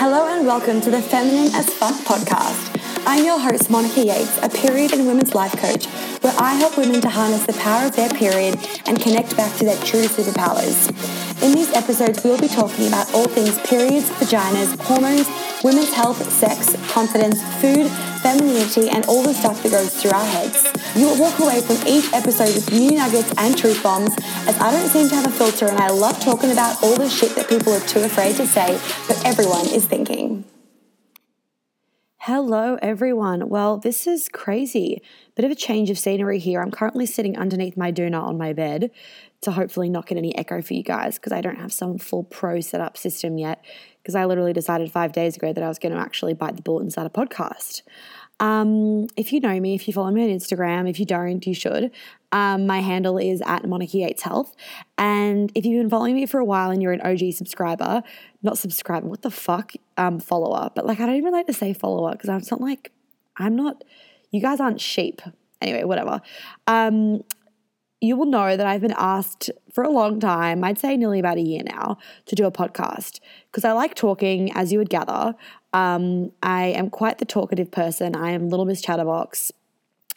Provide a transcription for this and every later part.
Hello and welcome to the Feminine as Fuck podcast. I'm your host, Monica Yates, a period and women's life coach, where I help women to harness the power of their period and connect back to their true superpowers. In these episodes, we'll be talking about all things periods, vaginas, hormones, women's health, sex, confidence, food, femininity, and all the stuff that goes through our heads. You will walk away from each episode with new nuggets and truth bombs, as I don't seem to have a filter and I love talking about all the shit that people are too afraid to say, but everyone is thinking. Hello, everyone. Well, this is crazy. Bit of a change of scenery here. I'm currently sitting underneath my doona on my bed to hopefully not get any echo for you guys because I don't have some full pro setup system yet. Because I literally decided five days ago that I was going to actually bite the bullet and start a podcast. Um, if you know me, if you follow me on Instagram, if you don't, you should. Um, my handle is at Monica Yates Health. And if you've been following me for a while and you're an OG subscriber, not subscriber, what the fuck, um, follower, but like I don't even like to say follower because I'm not like, I'm not, you guys aren't sheep. Anyway, whatever. Um, you will know that I've been asked for a long time, I'd say nearly about a year now, to do a podcast because I like talking, as you would gather. Um, I am quite the talkative person. I am Little Miss Chatterbox.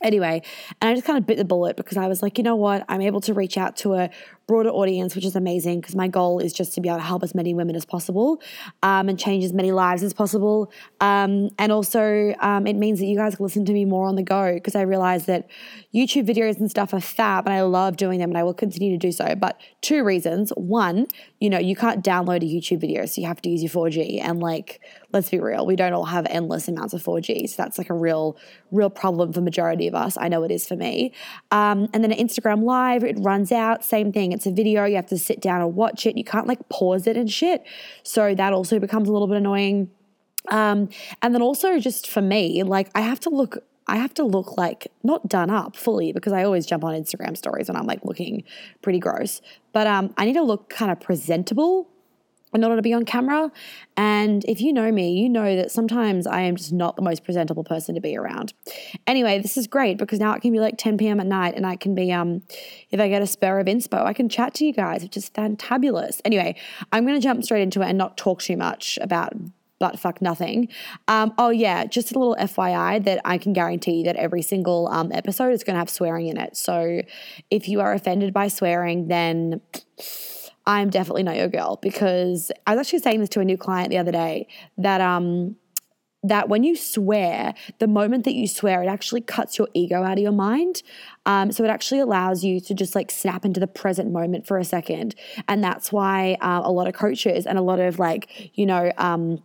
Anyway, and I just kind of bit the bullet because I was like, you know what? I'm able to reach out to a broader audience, which is amazing because my goal is just to be able to help as many women as possible um, and change as many lives as possible. Um, and also, um, it means that you guys listen to me more on the go because I realize that YouTube videos and stuff are fab and I love doing them and I will continue to do so. But two reasons. One, you know, you can't download a YouTube video, so you have to use your 4G. And like, let's be real, we don't all have endless amounts of 4G. So that's like a real, real problem for majority of us. I know it is for me. Um, and then Instagram Live, it runs out, same thing it's a video, you have to sit down and watch it. You can't like pause it and shit. So that also becomes a little bit annoying. Um, and then also just for me, like I have to look I have to look like not done up fully because I always jump on Instagram stories and I'm like looking pretty gross. But um, I need to look kind of presentable in order to be on camera. And if you know me, you know that sometimes I am just not the most presentable person to be around. Anyway, this is great because now it can be like 10 p.m. at night and I can be, um, if I get a spur of inspo, I can chat to you guys, which is fantabulous. Anyway, I'm going to jump straight into it and not talk too much about but fuck nothing. Um, oh yeah, just a little FYI that I can guarantee that every single um, episode is going to have swearing in it. So if you are offended by swearing, then I'm definitely not your girl because I was actually saying this to a new client the other day that um that when you swear, the moment that you swear, it actually cuts your ego out of your mind. Um, so it actually allows you to just like snap into the present moment for a second. And that's why uh, a lot of coaches and a lot of like, you know, um,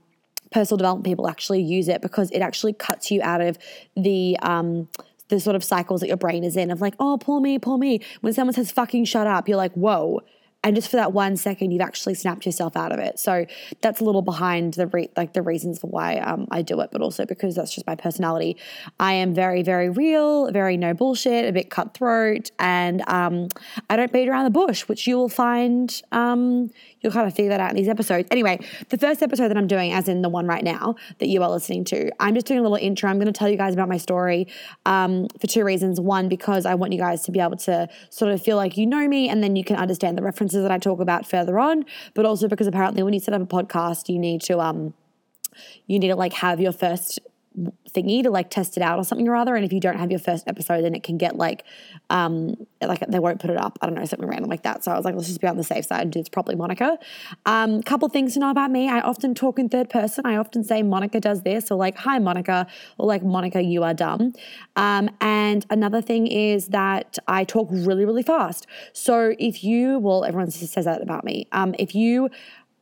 personal development people actually use it because it actually cuts you out of the, um, the sort of cycles that your brain is in of like, oh, poor me, poor me. When someone says fucking shut up, you're like, whoa, and just for that one second you've actually snapped yourself out of it. So that's a little behind the re- like the reasons for why um, i do it but also because that's just my personality. I am very very real very no bullshit a bit cutthroat and um, i don't beat around the bush which you will find um, you'll kind of figure that out in these episodes. Anyway the first episode that i'm doing as in the one right now that you are listening to i'm just doing a little intro. I'm going to tell you guys about my story um, for two reasons. One because i want you guys to be able to sort of feel like you know me and then you can understand the reference differences that I talk about further on, but also because apparently when you set up a podcast, you need to um you need to like have your first thingy to like test it out or something or other. And if you don't have your first episode, then it can get like, um, like they won't put it up. I don't know, something random like that. So I was like, let's just be on the safe side this properly, Monica. Um, couple things to know about me. I often talk in third person. I often say Monica does this or like, hi, Monica, or like, Monica, you are dumb. Um, and another thing is that I talk really, really fast. So if you, well, everyone says that about me. Um, if you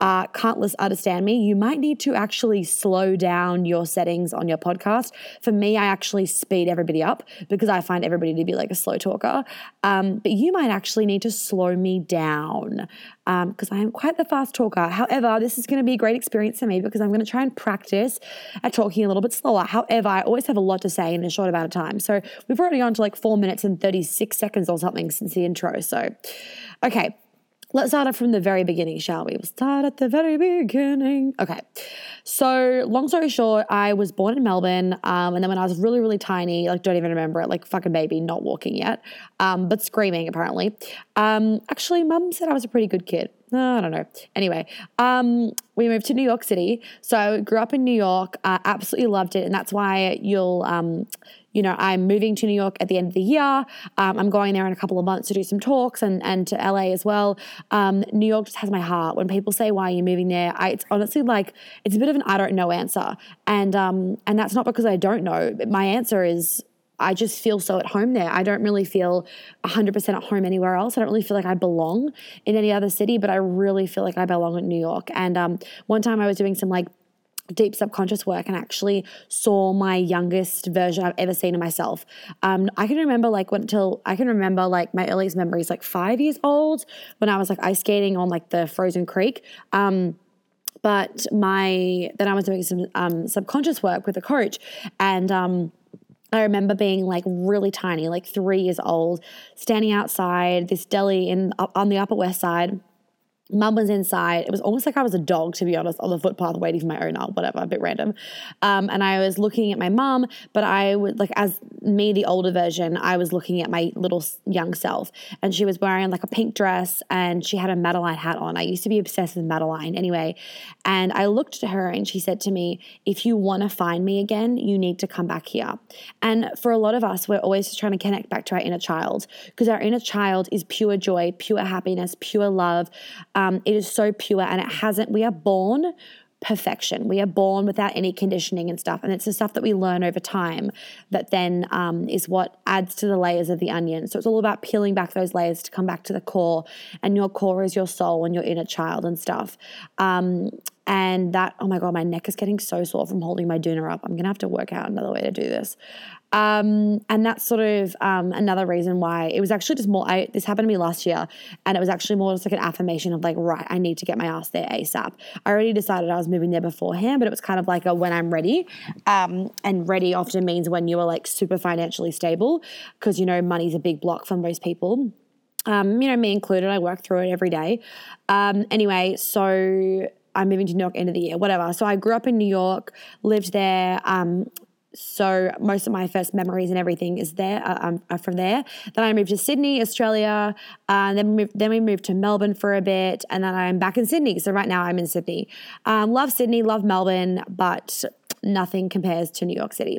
uh, can't less understand me, you might need to actually slow down your settings on your podcast. For me, I actually speed everybody up because I find everybody to be like a slow talker. Um, but you might actually need to slow me down because um, I am quite the fast talker. However, this is going to be a great experience for me because I'm going to try and practice at talking a little bit slower. However, I always have a lot to say in a short amount of time. So we've already gone to like four minutes and 36 seconds or something since the intro. So, okay. Let's start from the very beginning, shall we? We'll start at the very beginning. Okay. So, long story short, I was born in Melbourne. Um, and then when I was really, really tiny, like, don't even remember it, like, fucking baby, not walking yet, um, but screaming apparently. Um, actually, mum said I was a pretty good kid. I don't know. Anyway, um, we moved to New York City. So grew up in New York, I absolutely loved it. And that's why you'll, um, you know, I'm moving to New York at the end of the year. Um, I'm going there in a couple of months to do some talks and, and to LA as well. Um, New York just has my heart. When people say, why are you moving there? I, it's honestly like, it's a bit of an I don't know answer. And, um, and that's not because I don't know. My answer is, I just feel so at home there. I don't really feel 100% at home anywhere else. I don't really feel like I belong in any other city, but I really feel like I belong in New York. And um, one time I was doing some like deep subconscious work and actually saw my youngest version I've ever seen of myself. Um, I can remember like until I can remember like my earliest memories like five years old when I was like ice skating on like the frozen creek. Um, but my then I was doing some um, subconscious work with a coach and um, I remember being like really tiny, like three years old, standing outside this deli in on the Upper West Side Mum was inside. It was almost like I was a dog, to be honest, on the footpath waiting for my owner, whatever, a bit random. Um, and I was looking at my mum, but I would, like, as me, the older version, I was looking at my little young self. And she was wearing like a pink dress and she had a Madeline hat on. I used to be obsessed with Madeline anyway. And I looked at her and she said to me, If you want to find me again, you need to come back here. And for a lot of us, we're always just trying to connect back to our inner child because our inner child is pure joy, pure happiness, pure love um, it is so pure and it hasn't, we are born perfection. We are born without any conditioning and stuff. And it's the stuff that we learn over time that then um, is what adds to the layers of the onion. So it's all about peeling back those layers to come back to the core. And your core is your soul and your inner child and stuff. Um, and that, oh my God, my neck is getting so sore from holding my doona up. I'm going to have to work out another way to do this. Um, and that's sort of um, another reason why it was actually just more. I, this happened to me last year, and it was actually more just like an affirmation of like, right, I need to get my ass there ASAP. I already decided I was moving there beforehand, but it was kind of like a when I'm ready. Um, and ready often means when you are like super financially stable, because you know money's a big block for most people. Um, you know, me included. I work through it every day. Um, anyway, so I'm moving to New York end of the year, whatever. So I grew up in New York, lived there, um, so most of my first memories and everything is there uh, um, are from there. Then I moved to Sydney, Australia. Uh, then we moved, then we moved to Melbourne for a bit, and then I'm back in Sydney. So right now I'm in Sydney. Um, love Sydney, love Melbourne, but nothing compares to New York City.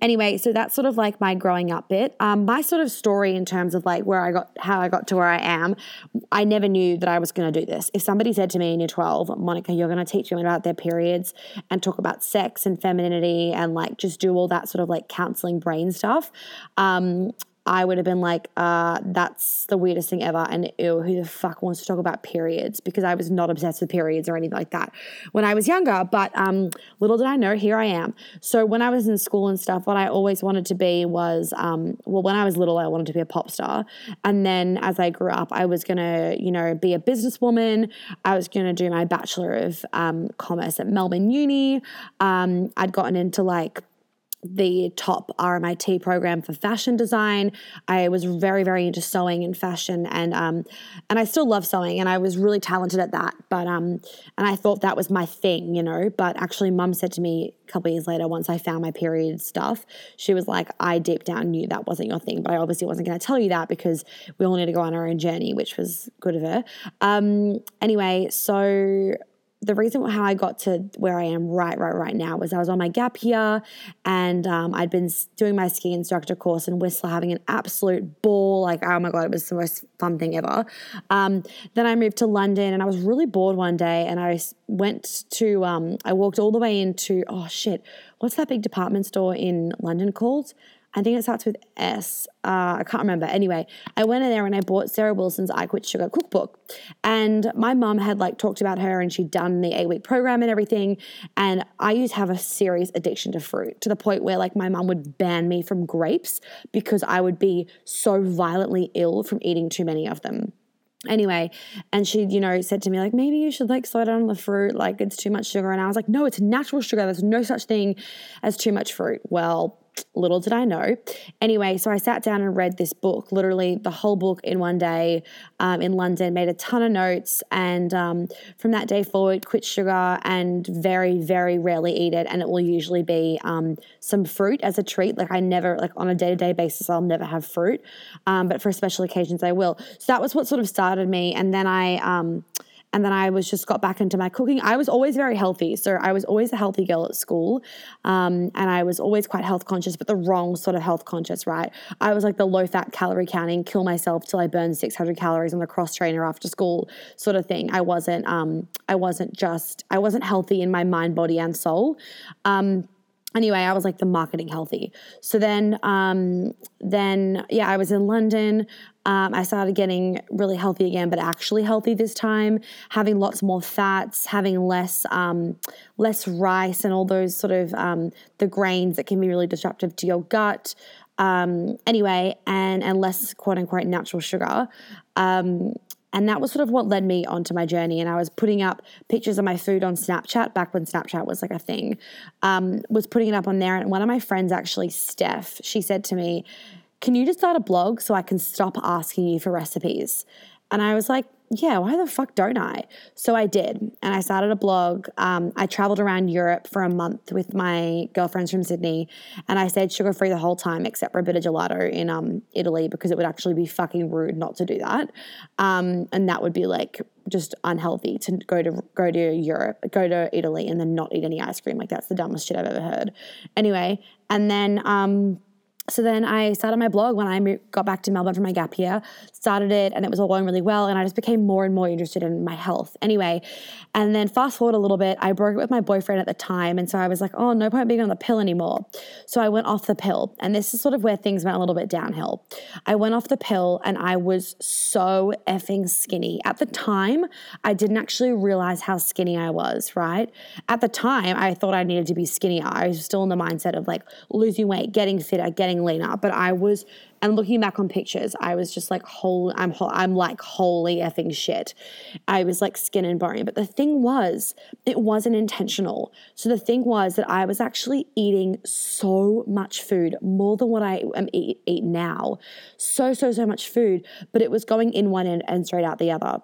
Anyway, so that's sort of like my growing up bit. Um, my sort of story in terms of like where I got, how I got to where I am, I never knew that I was going to do this. If somebody said to me in year 12, Monica, you're going to teach women about their periods and talk about sex and femininity and like just do all that sort of like counseling brain stuff, um, I would have been like, uh, that's the weirdest thing ever. And ew, who the fuck wants to talk about periods? Because I was not obsessed with periods or anything like that when I was younger. But um, little did I know, here I am. So when I was in school and stuff, what I always wanted to be was, um, well, when I was little, I wanted to be a pop star. And then as I grew up, I was going to, you know, be a businesswoman. I was going to do my Bachelor of um, Commerce at Melbourne Uni. Um, I'd gotten into like, the top RMIT program for fashion design. I was very, very into sewing and fashion, and um, and I still love sewing, and I was really talented at that. But um, and I thought that was my thing, you know. But actually, Mum said to me a couple of years later, once I found my period stuff, she was like, I deep down knew that wasn't your thing, but I obviously wasn't going to tell you that because we all need to go on our own journey, which was good of her. Um, anyway, so the reason how I got to where I am right, right, right now was I was on my gap year and um, I'd been doing my ski instructor course in Whistler, having an absolute ball. Like, oh my God, it was the most fun thing ever. Um, then I moved to London and I was really bored one day and I went to, um, I walked all the way into, oh shit, what's that big department store in London called? I think it starts with S. Uh, I can't remember. Anyway, I went in there and I bought Sarah Wilson's I Quit Sugar cookbook. And my mum had like talked about her and she'd done the eight week program and everything. And I used to have a serious addiction to fruit to the point where like my mum would ban me from grapes because I would be so violently ill from eating too many of them anyway and she you know said to me like maybe you should like slow down on the fruit like it's too much sugar and i was like no it's natural sugar there's no such thing as too much fruit well little did I know. Anyway, so I sat down and read this book, literally the whole book in one day um, in London, made a ton of notes. And um, from that day forward, quit sugar and very, very rarely eat it. And it will usually be um, some fruit as a treat. Like I never, like on a day to day basis, I'll never have fruit. Um, but for special occasions, I will. So that was what sort of started me. And then I, um, and then I was just got back into my cooking. I was always very healthy, so I was always a healthy girl at school, um, and I was always quite health conscious, but the wrong sort of health conscious, right? I was like the low fat calorie counting, kill myself till I burn 600 calories on the cross trainer after school sort of thing. I wasn't, um, I wasn't just, I wasn't healthy in my mind, body, and soul. Um, anyway, I was like the marketing healthy. So then, um, then yeah, I was in London. Um, I started getting really healthy again, but actually healthy this time, having lots more fats, having less um, less rice and all those sort of um, the grains that can be really disruptive to your gut. Um, anyway, and and less quote unquote natural sugar. Um, and that was sort of what led me onto my journey. And I was putting up pictures of my food on Snapchat back when Snapchat was like a thing. Um, was putting it up on there, and one of my friends, actually Steph, she said to me, "Can you just start a blog so I can stop asking you for recipes?" And I was like, yeah, why the fuck don't I? So I did. And I started a blog. Um, I traveled around Europe for a month with my girlfriends from Sydney. And I stayed sugar free the whole time except for a bit of gelato in um, Italy because it would actually be fucking rude not to do that. Um, and that would be like just unhealthy to go to go to Europe, go to Italy and then not eat any ice cream. Like that's the dumbest shit I've ever heard. Anyway, and then um, so then I started my blog when I got back to Melbourne for my gap year, started it, and it was all going really well. And I just became more and more interested in my health anyway. And then fast forward a little bit, I broke it with my boyfriend at the time. And so I was like, oh, no point being on the pill anymore. So I went off the pill. And this is sort of where things went a little bit downhill. I went off the pill and I was so effing skinny. At the time, I didn't actually realize how skinny I was, right? At the time, I thought I needed to be skinnier. I was still in the mindset of like losing weight, getting fitter, getting leaner, but I was, and looking back on pictures, I was just like, whole, I'm, I'm like, holy effing shit. I was like skin and bone. But the thing was, it wasn't intentional. So the thing was that I was actually eating so much food, more than what I am eat, eat now. So, so, so much food, but it was going in one end and straight out the other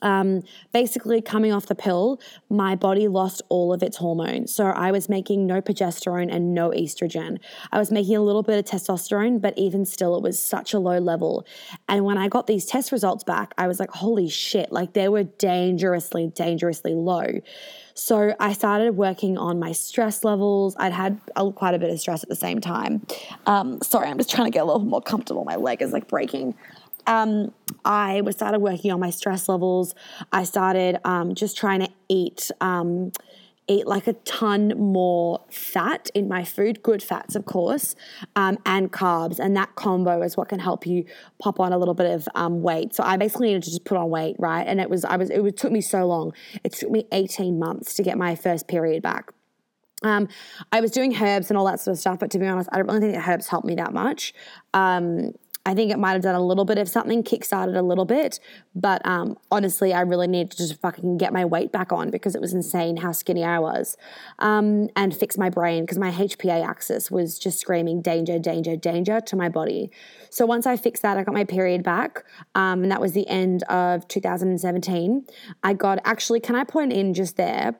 um, basically coming off the pill, my body lost all of its hormones. So I was making no progesterone and no estrogen. I was making a little bit of testosterone, but even still, it was such a low level. And when I got these test results back, I was like, holy shit, like they were dangerously, dangerously low. So I started working on my stress levels. I'd had quite a bit of stress at the same time. Um, sorry, I'm just trying to get a little more comfortable. My leg is like breaking um, I was started working on my stress levels. I started um, just trying to eat um, eat like a ton more fat in my food, good fats, of course, um, and carbs. And that combo is what can help you pop on a little bit of um, weight. So I basically needed to just put on weight, right? And it was, I was, it took me so long. It took me 18 months to get my first period back. Um, I was doing herbs and all that sort of stuff, but to be honest, I don't really think that herbs helped me that much. Um, I think it might have done a little bit of something, kickstarted a little bit, but um, honestly, I really needed to just fucking get my weight back on because it was insane how skinny I was, um, and fix my brain because my HPA axis was just screaming danger, danger, danger to my body. So once I fixed that, I got my period back, um, and that was the end of 2017. I got actually, can I point in just there?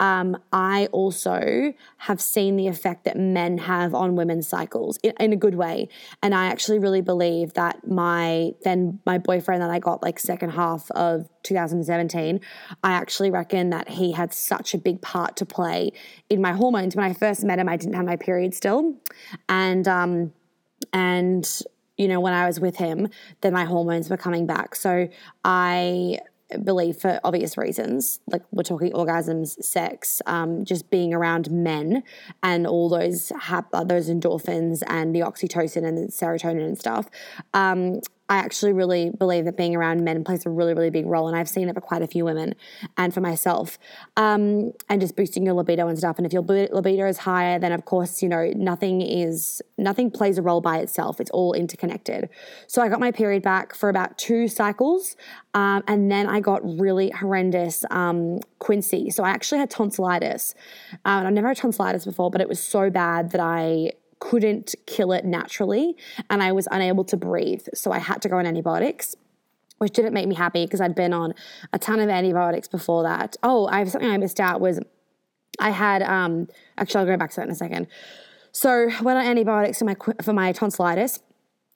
Um, I also have seen the effect that men have on women's cycles in, in, a good way. And I actually really believe that my then my boyfriend that I got like second half of 2017, I actually reckon that he had such a big part to play in my hormones. When I first met him, I didn't have my period still, and um, and you know when I was with him, then my hormones were coming back. So I believe for obvious reasons like we're talking orgasms sex um, just being around men and all those hap- those endorphins and the oxytocin and the serotonin and stuff. Um, I actually really believe that being around men plays a really, really big role. And I've seen it for quite a few women and for myself. Um, and just boosting your libido and stuff. And if your libido is higher, then of course, you know, nothing is, nothing plays a role by itself. It's all interconnected. So I got my period back for about two cycles. Um, and then I got really horrendous um, quinsy. So I actually had tonsillitis. Um, I've never had tonsillitis before, but it was so bad that I couldn't kill it naturally and I was unable to breathe. So I had to go on antibiotics which didn't make me happy because I'd been on a ton of antibiotics before that. Oh, I have something I missed out was I had um actually I'll go back to that in a second. So when I antibiotics for my for my tonsillitis,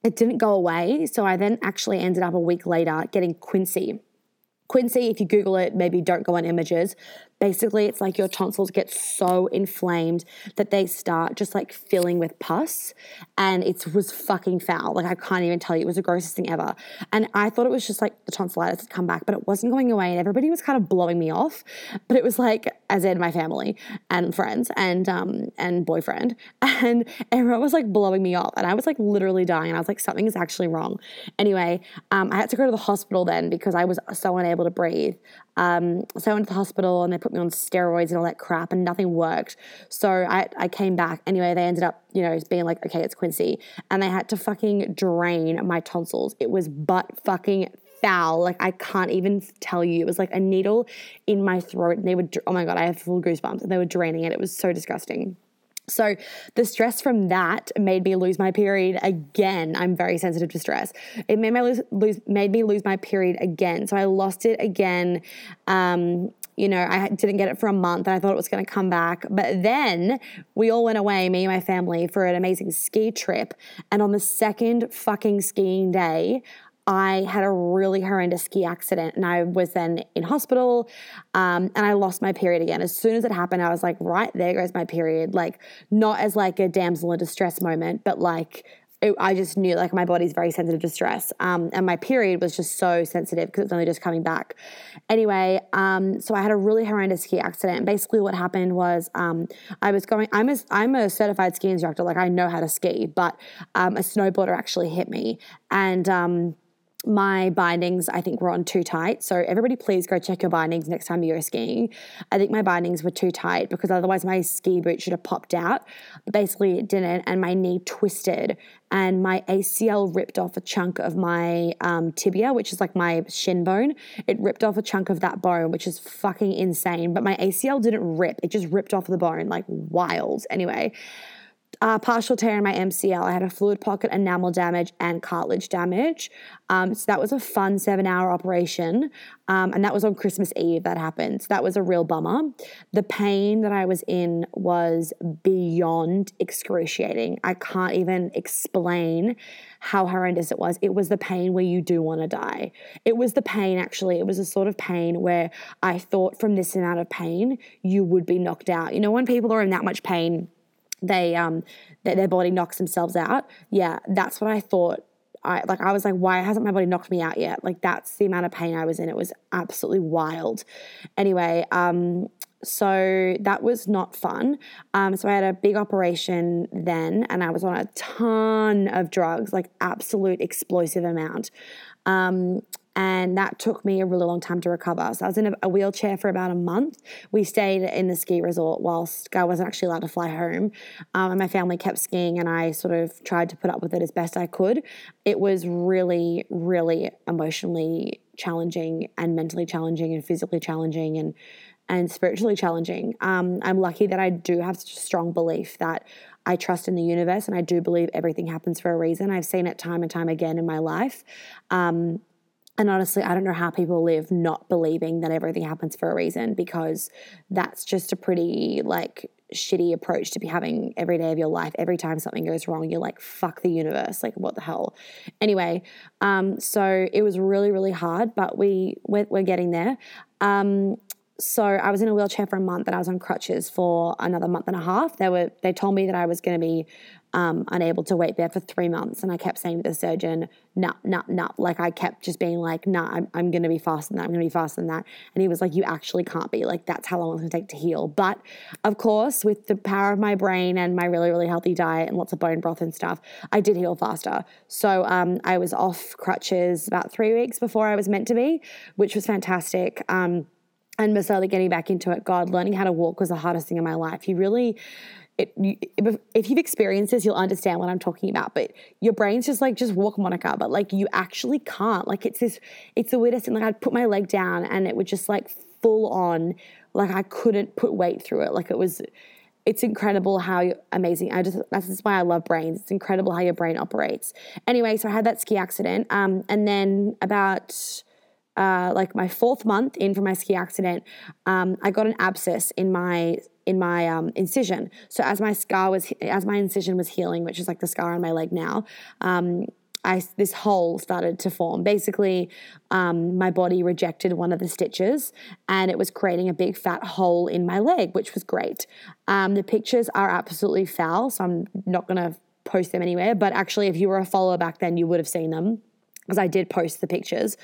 it didn't go away. So I then actually ended up a week later getting quinsy. Quinsy, if you Google it, maybe don't go on images. Basically, it's like your tonsils get so inflamed that they start just like filling with pus. And it was fucking foul. Like, I can't even tell you. It was the grossest thing ever. And I thought it was just like the tonsillitis had come back, but it wasn't going away. And everybody was kind of blowing me off. But it was like, as in my family and friends and, um, and boyfriend. And everyone was like blowing me off. And I was like literally dying. And I was like, something is actually wrong. Anyway, um, I had to go to the hospital then because I was so unable to breathe. Um, so I went to the hospital and they put me on steroids and all that crap, and nothing worked. So I, I came back. Anyway, they ended up, you know, being like, okay, it's quinsy. And they had to fucking drain my tonsils. It was butt fucking foul. Like I can't even tell you. It was like a needle in my throat, and they would. Oh my god, I have full goosebumps. And they were draining it. It was so disgusting. So the stress from that made me lose my period again. I'm very sensitive to stress. It made, my lose, lose, made me lose my period again. So I lost it again. Um, you know, I didn't get it for a month and I thought it was going to come back. But then we all went away, me and my family, for an amazing ski trip. And on the second fucking skiing day, I had a really horrendous ski accident and I was then in hospital um, and I lost my period again. As soon as it happened, I was like, right, there goes my period. Like, not as like a damsel in distress moment, but like, it, I just knew like my body's very sensitive to stress. Um, and my period was just so sensitive because it's only just coming back. Anyway, um, so I had a really horrendous ski accident. Basically, what happened was um, I was going, I'm a, I'm a certified ski instructor, like I know how to ski, but um, a snowboarder actually hit me. And, um, my bindings I think were on too tight. So everybody please go check your bindings next time you go skiing. I think my bindings were too tight because otherwise my ski boot should have popped out. Basically it didn't and my knee twisted and my ACL ripped off a chunk of my um, tibia, which is like my shin bone. It ripped off a chunk of that bone, which is fucking insane. But my ACL didn't rip. It just ripped off the bone like wild. Anyway, uh, partial tear in my MCL. I had a fluid pocket, enamel damage, and cartilage damage. Um, so that was a fun seven hour operation. Um, and that was on Christmas Eve that happened. So that was a real bummer. The pain that I was in was beyond excruciating. I can't even explain how horrendous it was. It was the pain where you do want to die. It was the pain, actually. It was a sort of pain where I thought from this amount of pain, you would be knocked out. You know, when people are in that much pain, they um that their body knocks themselves out. Yeah, that's what I thought. I like I was like, why hasn't my body knocked me out yet? Like that's the amount of pain I was in. It was absolutely wild. Anyway, um, so that was not fun. Um, so I had a big operation then, and I was on a ton of drugs, like absolute explosive amount. Um, and that took me a really long time to recover. So I was in a, wheelchair for about a month. We stayed in the ski resort whilst I wasn't actually allowed to fly home, um, and my family kept skiing, and I sort of tried to put up with it as best I could. It was really, really emotionally challenging, and mentally challenging, and physically challenging, and and spiritually challenging. Um, I'm lucky that I do have such a strong belief that I trust in the universe and I do believe everything happens for a reason. I've seen it time and time again in my life. Um, and honestly, I don't know how people live not believing that everything happens for a reason because that's just a pretty like shitty approach to be having every day of your life. Every time something goes wrong, you're like, fuck the universe. Like, what the hell? Anyway, um, so it was really, really hard, but we, we're, we're getting there. Um, so I was in a wheelchair for a month and I was on crutches for another month and a half. They were they told me that I was going to be um, unable to wait there for three months. And I kept saying to the surgeon, no, no, no. Like I kept just being like, nah, I'm, I'm going to be faster than that. I'm going to be faster than that. And he was like, you actually can't be. Like that's how long it's going to take to heal. But of course, with the power of my brain and my really, really healthy diet and lots of bone broth and stuff, I did heal faster. So um, I was off crutches about three weeks before I was meant to be, which was fantastic. Um, and slowly getting back into it. God, learning how to walk was the hardest thing in my life. You really it, if you've experienced this, you'll understand what I'm talking about. But your brain's just like, just walk, Monica. But like, you actually can't. Like, it's this, it's the weirdest thing. Like, I'd put my leg down and it would just like full on, like, I couldn't put weight through it. Like, it was, it's incredible how amazing. I just, that's why I love brains. It's incredible how your brain operates. Anyway, so I had that ski accident. Um, and then about, uh, like my fourth month in from my ski accident, um, I got an abscess in my in my um, incision. So as my scar was, as my incision was healing, which is like the scar on my leg now, um, I this hole started to form. Basically, um, my body rejected one of the stitches, and it was creating a big fat hole in my leg, which was great. Um, the pictures are absolutely foul, so I'm not gonna post them anywhere. But actually, if you were a follower back then, you would have seen them because I did post the pictures.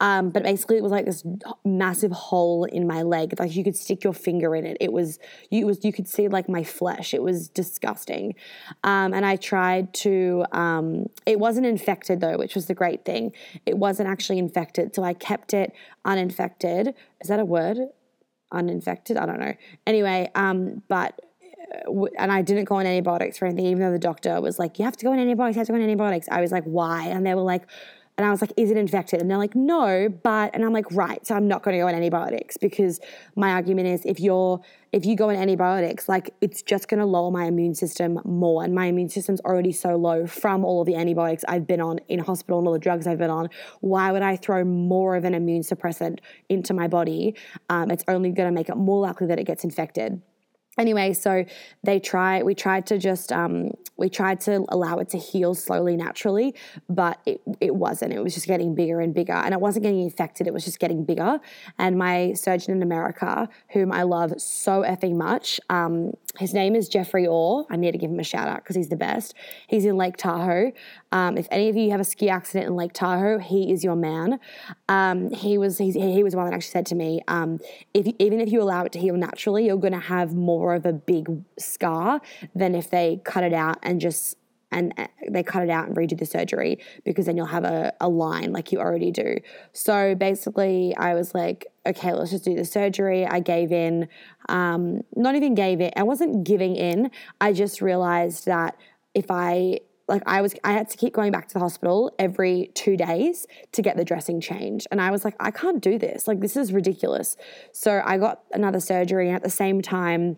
Um, but basically, it was like this massive hole in my leg. Like you could stick your finger in it. It was you was you could see like my flesh. It was disgusting. Um, and I tried to. Um, it wasn't infected though, which was the great thing. It wasn't actually infected, so I kept it uninfected. Is that a word? Uninfected? I don't know. Anyway, um, but and I didn't go on antibiotics or anything, even though the doctor was like, you have to go on antibiotics, you have to go on antibiotics. I was like, why? And they were like, and I was like, is it infected? And they're like, no, but, and I'm like, right. So I'm not going to go on antibiotics because my argument is if you're, if you go on antibiotics, like it's just going to lower my immune system more. And my immune system's already so low from all of the antibiotics I've been on in hospital and all the drugs I've been on. Why would I throw more of an immune suppressant into my body? Um, it's only going to make it more likely that it gets infected anyway so they try we tried to just um, we tried to allow it to heal slowly naturally but it, it wasn't. It was just getting bigger and bigger and it wasn't getting infected it was just getting bigger. And my surgeon in america whom i love so effing much um, his name is jeffrey orr. I need to give him a shout out because he's the best. He's in lake tahoe. Um, if any of you have a ski accident in lake tahoe he is your man. Um, he was he was one that actually said to me um, if even if you allow it to heal naturally you're going to have more more of a big scar than if they cut it out and just and uh, they cut it out and redo the surgery because then you'll have a, a line like you already do. So basically, I was like, okay, let's just do the surgery. I gave in, um, not even gave in, I wasn't giving in. I just realized that if I like I was I had to keep going back to the hospital every 2 days to get the dressing changed and I was like I can't do this like this is ridiculous so I got another surgery and at the same time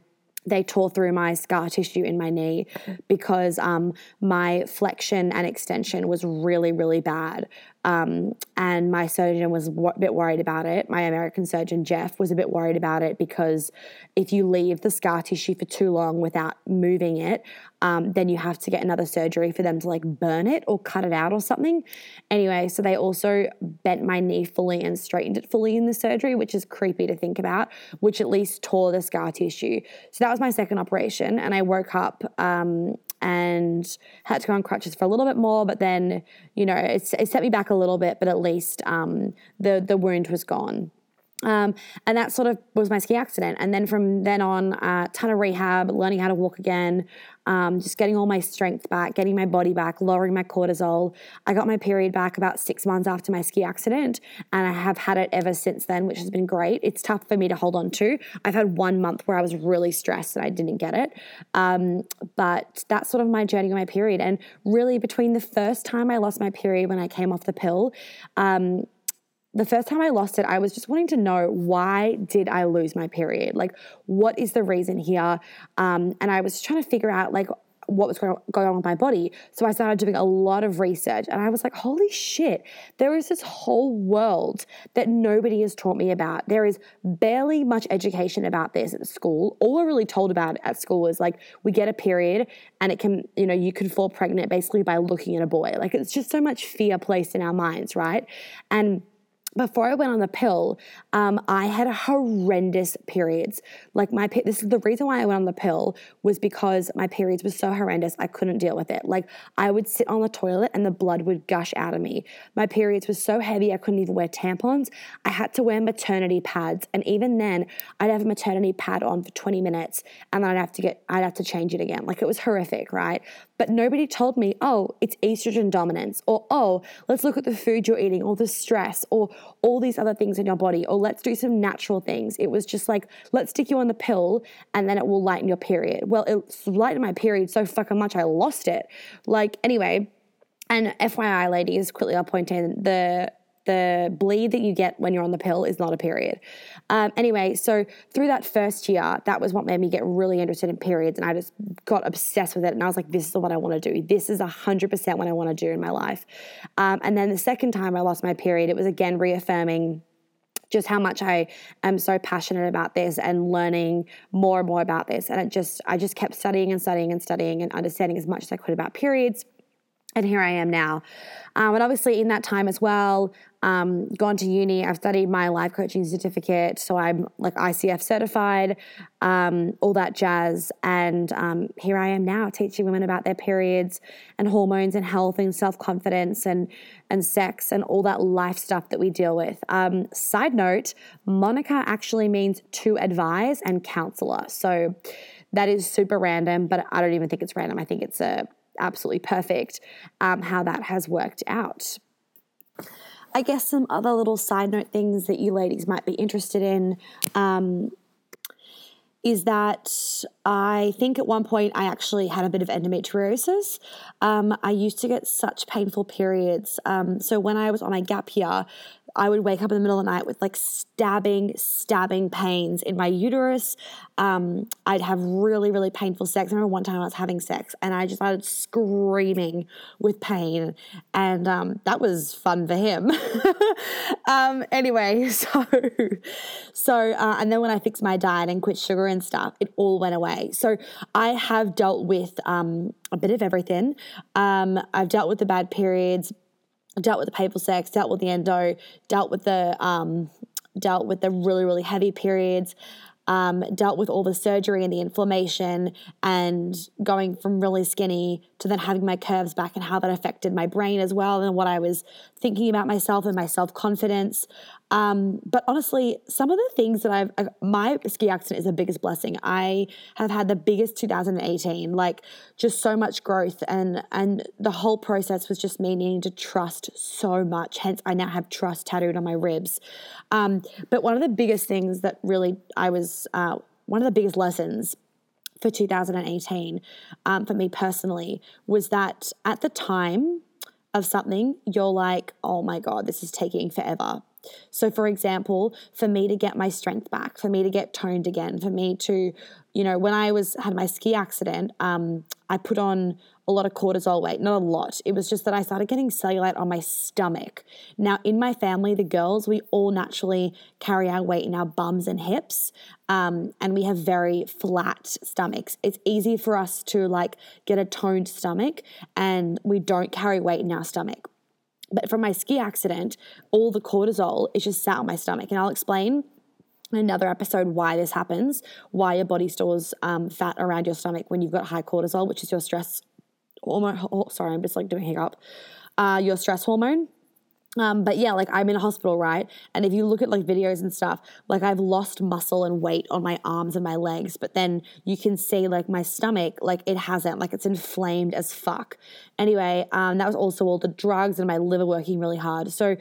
they tore through my scar tissue in my knee because um, my flexion and extension was really, really bad. Um, and my surgeon was a bit worried about it. My American surgeon, Jeff, was a bit worried about it because if you leave the scar tissue for too long without moving it, um, then you have to get another surgery for them to like burn it or cut it out or something. Anyway, so they also bent my knee fully and straightened it fully in the surgery, which is creepy to think about, which at least tore the scar tissue. So that was my second operation. And I woke up um, and had to go on crutches for a little bit more. But then, you know, it, it set me back a little bit, but at least um, the the wound was gone. Um, and that sort of was my ski accident. And then from then on, a uh, ton of rehab, learning how to walk again, um, just getting all my strength back, getting my body back, lowering my cortisol. I got my period back about six months after my ski accident, and I have had it ever since then, which has been great. It's tough for me to hold on to. I've had one month where I was really stressed and I didn't get it. Um, but that's sort of my journey with my period. And really, between the first time I lost my period when I came off the pill, um, the first time I lost it, I was just wanting to know why did I lose my period? Like, what is the reason here? Um, and I was trying to figure out like what was going on with my body. So I started doing a lot of research and I was like, holy shit, there is this whole world that nobody has taught me about. There is barely much education about this at school. All we're really told about at school is like, we get a period and it can, you know, you can fall pregnant basically by looking at a boy. Like, it's just so much fear placed in our minds, right? And before I went on the pill, um, I had horrendous periods. Like my, this is the reason why I went on the pill was because my periods were so horrendous. I couldn't deal with it. Like I would sit on the toilet and the blood would gush out of me. My periods were so heavy I couldn't even wear tampons. I had to wear maternity pads, and even then, I'd have a maternity pad on for 20 minutes, and then I'd have to get, I'd have to change it again. Like it was horrific, right? But nobody told me, oh, it's estrogen dominance, or oh, let's look at the food you're eating, or the stress, or all these other things in your body, or let's do some natural things. It was just like, let's stick you on the pill and then it will lighten your period. Well, it lightened my period so fucking much I lost it. Like, anyway, and FYI, ladies, quickly I'll point in the the bleed that you get when you're on the pill is not a period. Um, anyway, so through that first year, that was what made me get really interested in periods, and I just got obsessed with it. And I was like, "This is what I want to do. This is hundred percent what I want to do in my life." Um, and then the second time I lost my period, it was again reaffirming just how much I am so passionate about this and learning more and more about this. And it just, I just kept studying and studying and studying and understanding as much as I could about periods and here I am now. Um, and obviously, in that time as well, um, gone to uni. I've studied my life coaching certificate, so I'm like ICF certified, um, all that jazz. And um, here I am now, teaching women about their periods and hormones and health and self confidence and and sex and all that life stuff that we deal with. Um, side note: Monica actually means to advise and counselor. So that is super random, but I don't even think it's random. I think it's a absolutely perfect um, how that has worked out. I guess some other little side note things that you ladies might be interested in um, is that I think at one point I actually had a bit of endometriosis. Um, I used to get such painful periods. Um, so when I was on my gap year, I would wake up in the middle of the night with like stabbing, stabbing pains in my uterus. Um, I'd have really, really painful sex. I remember one time I was having sex and I just started screaming with pain, and um, that was fun for him. um, anyway, so so uh, and then when I fixed my diet and quit sugar and stuff, it all went away. So I have dealt with um, a bit of everything. Um, I've dealt with the bad periods dealt with the painful sex, dealt with the endo, dealt with the um, dealt with the really really heavy periods, um, dealt with all the surgery and the inflammation, and going from really skinny to then having my curves back and how that affected my brain as well and what I was thinking about myself and my self confidence. Um, but honestly, some of the things that I've, I've, my ski accident is the biggest blessing. I have had the biggest 2018, like just so much growth, and and the whole process was just me needing to trust so much. Hence, I now have trust tattooed on my ribs. Um, but one of the biggest things that really I was uh, one of the biggest lessons for 2018 um, for me personally was that at the time of something, you're like, oh my God, this is taking forever. So, for example, for me to get my strength back, for me to get toned again, for me to, you know, when I was had my ski accident, um, I put on a lot of cortisol weight, not a lot. It was just that I started getting cellulite on my stomach. Now, in my family, the girls, we all naturally carry our weight in our bums and hips, um, and we have very flat stomachs. It's easy for us to like get a toned stomach, and we don't carry weight in our stomach. But from my ski accident, all the cortisol is just sat on my stomach, and I'll explain in another episode why this happens, why your body stores um, fat around your stomach when you've got high cortisol, which is your stress hormone. Oh, sorry, I'm just like doing hiccup. Uh, your stress hormone. Um, but yeah, like I'm in a hospital, right? And if you look at like videos and stuff, like I've lost muscle and weight on my arms and my legs, but then you can see like my stomach, like it hasn't, like it's inflamed as fuck. Anyway, um, that was also all the drugs and my liver working really hard. So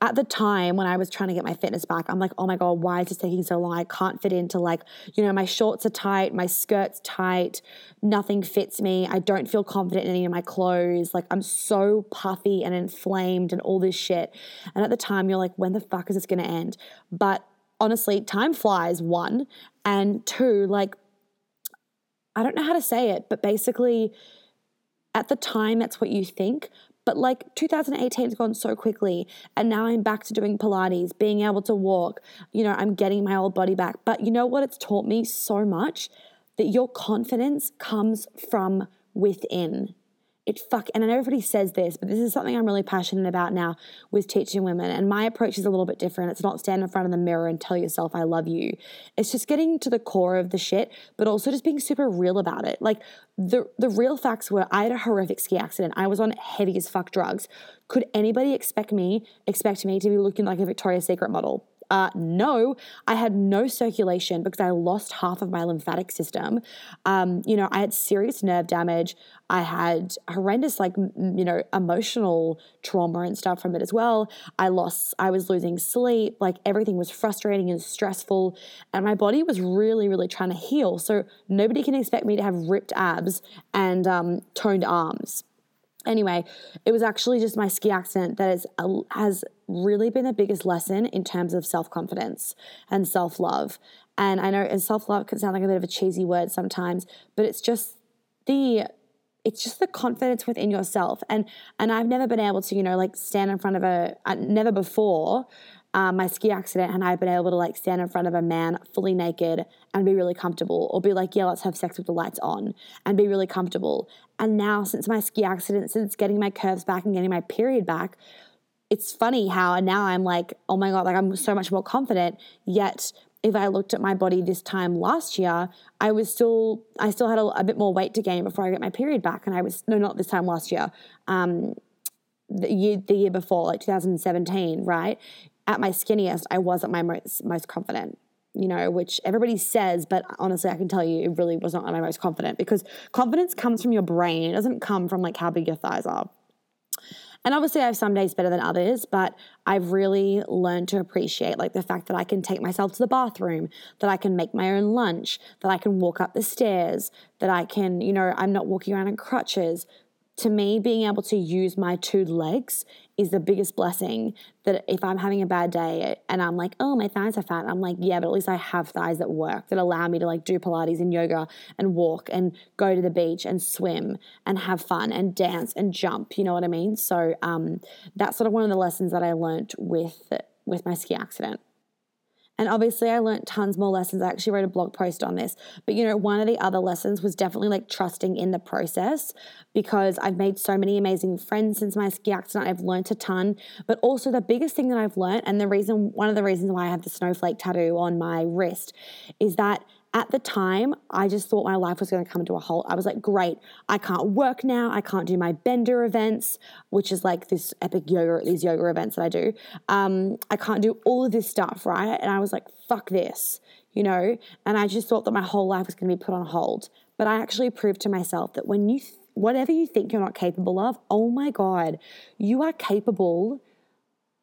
at the time when I was trying to get my fitness back, I'm like, oh my God, why is this taking so long? I can't fit into like, you know, my shorts are tight, my skirt's tight, nothing fits me. I don't feel confident in any of my clothes. Like I'm so puffy and inflamed and all this shit. And at the time, you're like, when the fuck is this gonna end? But honestly, time flies, one. And two, like, I don't know how to say it, but basically, at the time, that's what you think. But like 2018 has gone so quickly, and now I'm back to doing Pilates, being able to walk. You know, I'm getting my old body back. But you know what? It's taught me so much that your confidence comes from within it fuck and I know everybody says this, but this is something I'm really passionate about now with teaching women. And my approach is a little bit different. It's not stand in front of the mirror and tell yourself I love you. It's just getting to the core of the shit, but also just being super real about it. Like the the real facts were I had a horrific ski accident. I was on heavy as fuck drugs. Could anybody expect me expect me to be looking like a Victoria's Secret model? Uh, no, I had no circulation because I lost half of my lymphatic system. Um, you know, I had serious nerve damage. I had horrendous, like, you know, emotional trauma and stuff from it as well. I lost, I was losing sleep. Like, everything was frustrating and stressful. And my body was really, really trying to heal. So, nobody can expect me to have ripped abs and um, toned arms. Anyway, it was actually just my ski accident that is, uh, has really been the biggest lesson in terms of self confidence and self love. And I know self love can sound like a bit of a cheesy word sometimes, but it's just the it's just the confidence within yourself and and I've never been able to you know like stand in front of a uh, never before um, my ski accident and I've been able to like stand in front of a man fully naked and be really comfortable, or be like, yeah, let's have sex with the lights on and be really comfortable. And now, since my ski accident, since getting my curves back and getting my period back, it's funny how now I'm like, oh my God, like I'm so much more confident. Yet, if I looked at my body this time last year, I was still, I still had a, a bit more weight to gain before I get my period back. And I was, no, not this time last year. Um, the year, the year before, like 2017, right? At my skinniest, I wasn't my most, most confident, you know, which everybody says, but honestly, I can tell you it really was not my most confident because confidence comes from your brain. It doesn't come from like how big your thighs are. And obviously, I have some days better than others, but I've really learned to appreciate like the fact that I can take myself to the bathroom, that I can make my own lunch, that I can walk up the stairs, that I can, you know, I'm not walking around in crutches, to me, being able to use my two legs is the biggest blessing. That if I'm having a bad day and I'm like, oh, my thighs are fat, I'm like, yeah, but at least I have thighs that work that allow me to like do Pilates and yoga and walk and go to the beach and swim and have fun and dance and jump. You know what I mean? So um, that's sort of one of the lessons that I learned with with my ski accident. And obviously, I learned tons more lessons. I actually wrote a blog post on this. But you know, one of the other lessons was definitely like trusting in the process because I've made so many amazing friends since my ski accident. I've learned a ton. But also, the biggest thing that I've learned, and the reason, one of the reasons why I have the snowflake tattoo on my wrist, is that at the time, I just thought my life was going to come to a halt. I was like, great, I can't work now. I can't do my bender events, which is like this epic yoga, these yoga events that I do. Um, I can't do all of this stuff, right? And I was like, fuck this, you know? And I just thought that my whole life was going to be put on hold. But I actually proved to myself that when you, th- whatever you think you're not capable of, oh my God, you are capable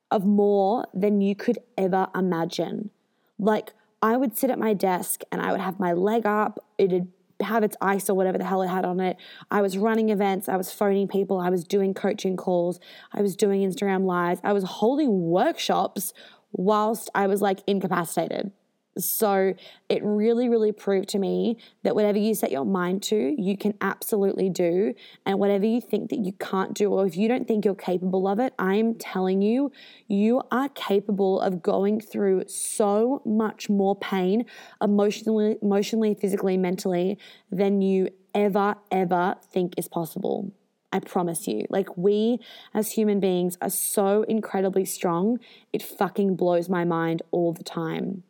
of more than you could ever imagine. Like, I would sit at my desk and I would have my leg up. It'd have its ice or whatever the hell it had on it. I was running events. I was phoning people. I was doing coaching calls. I was doing Instagram lives. I was holding workshops whilst I was like incapacitated. So it really, really proved to me that whatever you set your mind to, you can absolutely do. And whatever you think that you can't do, or if you don't think you're capable of it, I'm telling you, you are capable of going through so much more pain emotionally, emotionally, physically, mentally than you ever, ever think is possible. I promise you. Like, we as human beings are so incredibly strong, it fucking blows my mind all the time.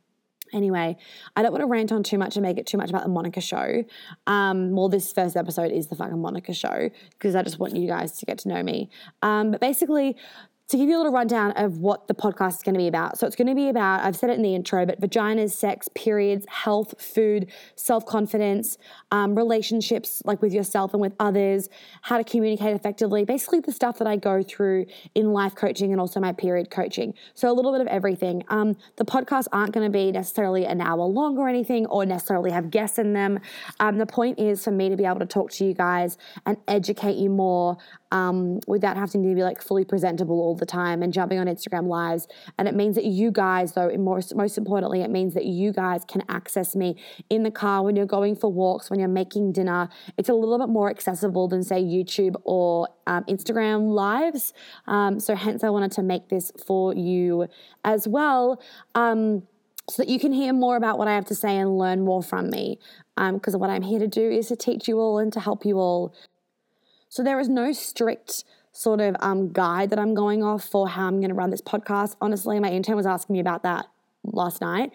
Anyway, I don't want to rant on too much and make it too much about the Monica show. Um, well, this first episode is the fucking Monica show because I just want you guys to get to know me. Um, but basically, to give you a little rundown of what the podcast is going to be about. So, it's going to be about, I've said it in the intro, but vaginas, sex, periods, health, food, self confidence, um, relationships like with yourself and with others, how to communicate effectively, basically the stuff that I go through in life coaching and also my period coaching. So, a little bit of everything. Um, the podcasts aren't going to be necessarily an hour long or anything or necessarily have guests in them. Um, the point is for me to be able to talk to you guys and educate you more um, without having to be like fully presentable all the time and jumping on Instagram lives. And it means that you guys, though, most, most importantly, it means that you guys can access me in the car when you're going for walks, when you're making dinner. It's a little bit more accessible than, say, YouTube or um, Instagram lives. Um, so, hence, I wanted to make this for you as well. Um, so that you can hear more about what I have to say and learn more from me. Because um, what I'm here to do is to teach you all and to help you all so there is no strict sort of um, guide that I'm going off for how I'm going to run this podcast. Honestly, my intern was asking me about that last night.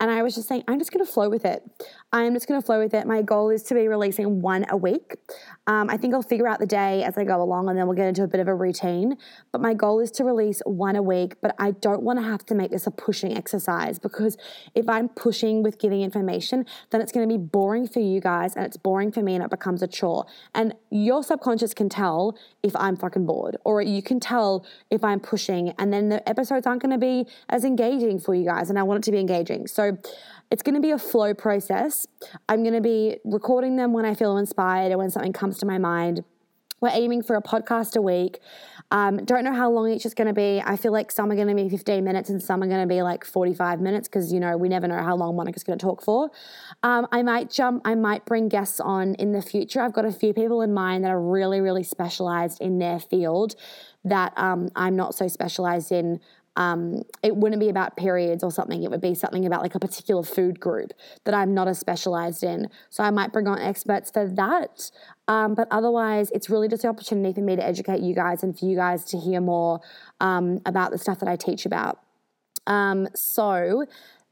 And I was just saying, I'm just going to flow with it. I'm just going to flow with it. My goal is to be releasing one a week. Um, I think I'll figure out the day as I go along and then we'll get into a bit of a routine. But my goal is to release one a week. But I don't want to have to make this a pushing exercise because if I'm pushing with giving information, then it's going to be boring for you guys and it's boring for me and it becomes a chore. And your subconscious can tell if I'm fucking bored or you can tell if I'm pushing and then the episodes aren't going to be as engaging for you guys and I want it to be engaging. So it's going to be a flow process. I'm going to be recording them when I feel inspired or when something comes to my mind. We're aiming for a podcast a week. Um, don't know how long each is going to be. I feel like some are going to be 15 minutes and some are going to be like 45 minutes because, you know, we never know how long Monica's going to talk for. Um, I might jump, I might bring guests on in the future. I've got a few people in mind that are really, really specialized in their field that um, I'm not so specialized in um, it wouldn't be about periods or something. It would be something about like a particular food group that I'm not as specialized in. So I might bring on experts for that. Um, but otherwise, it's really just the opportunity for me to educate you guys and for you guys to hear more um, about the stuff that I teach about. Um, so,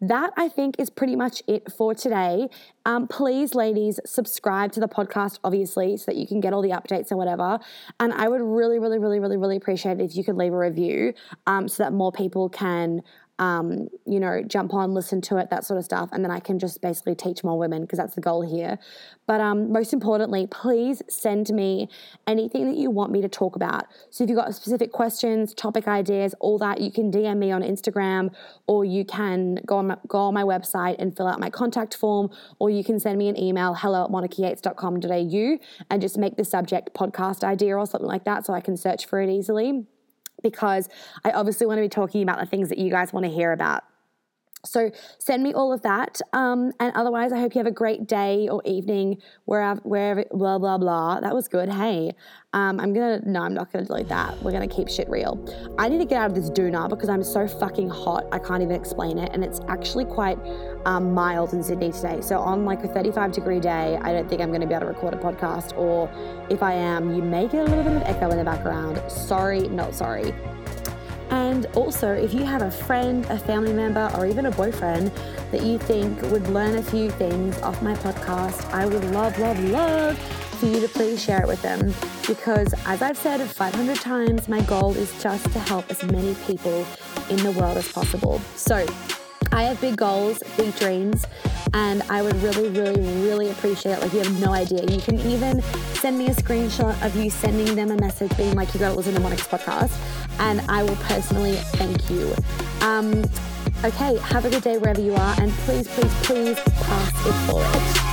that I think is pretty much it for today. Um, please, ladies, subscribe to the podcast, obviously, so that you can get all the updates and whatever. And I would really, really, really, really, really appreciate it if you could leave a review um, so that more people can um, you know, jump on, listen to it, that sort of stuff. And then I can just basically teach more women because that's the goal here. But um, most importantly, please send me anything that you want me to talk about. So if you've got specific questions, topic ideas, all that, you can DM me on Instagram or you can go on my, go on my website and fill out my contact form or you can send me an email, hello at monicayates.com.au and just make the subject podcast idea or something like that so I can search for it easily because I obviously want to be talking about the things that you guys want to hear about. So send me all of that. Um, and otherwise, I hope you have a great day or evening wherever, wherever, blah, blah, blah. That was good. Hey, um, I'm gonna, no, I'm not gonna delete that. We're gonna keep shit real. I need to get out of this doona because I'm so fucking hot. I can't even explain it. And it's actually quite um, mild in Sydney today. So on like a 35 degree day, I don't think I'm gonna be able to record a podcast. Or if I am, you may get a little bit of echo in the background. Sorry, not sorry. And also, if you have a friend, a family member, or even a boyfriend that you think would learn a few things off my podcast, I would love, love, love for you to please share it with them. Because as I've said 500 times, my goal is just to help as many people in the world as possible. So, I have big goals, big dreams, and I would really, really, really appreciate it. Like, you have no idea. You can even send me a screenshot of you sending them a message being like, you gotta listen to Monica's podcast, and I will personally thank you. Um, okay, have a good day wherever you are, and please, please, please pass it forward.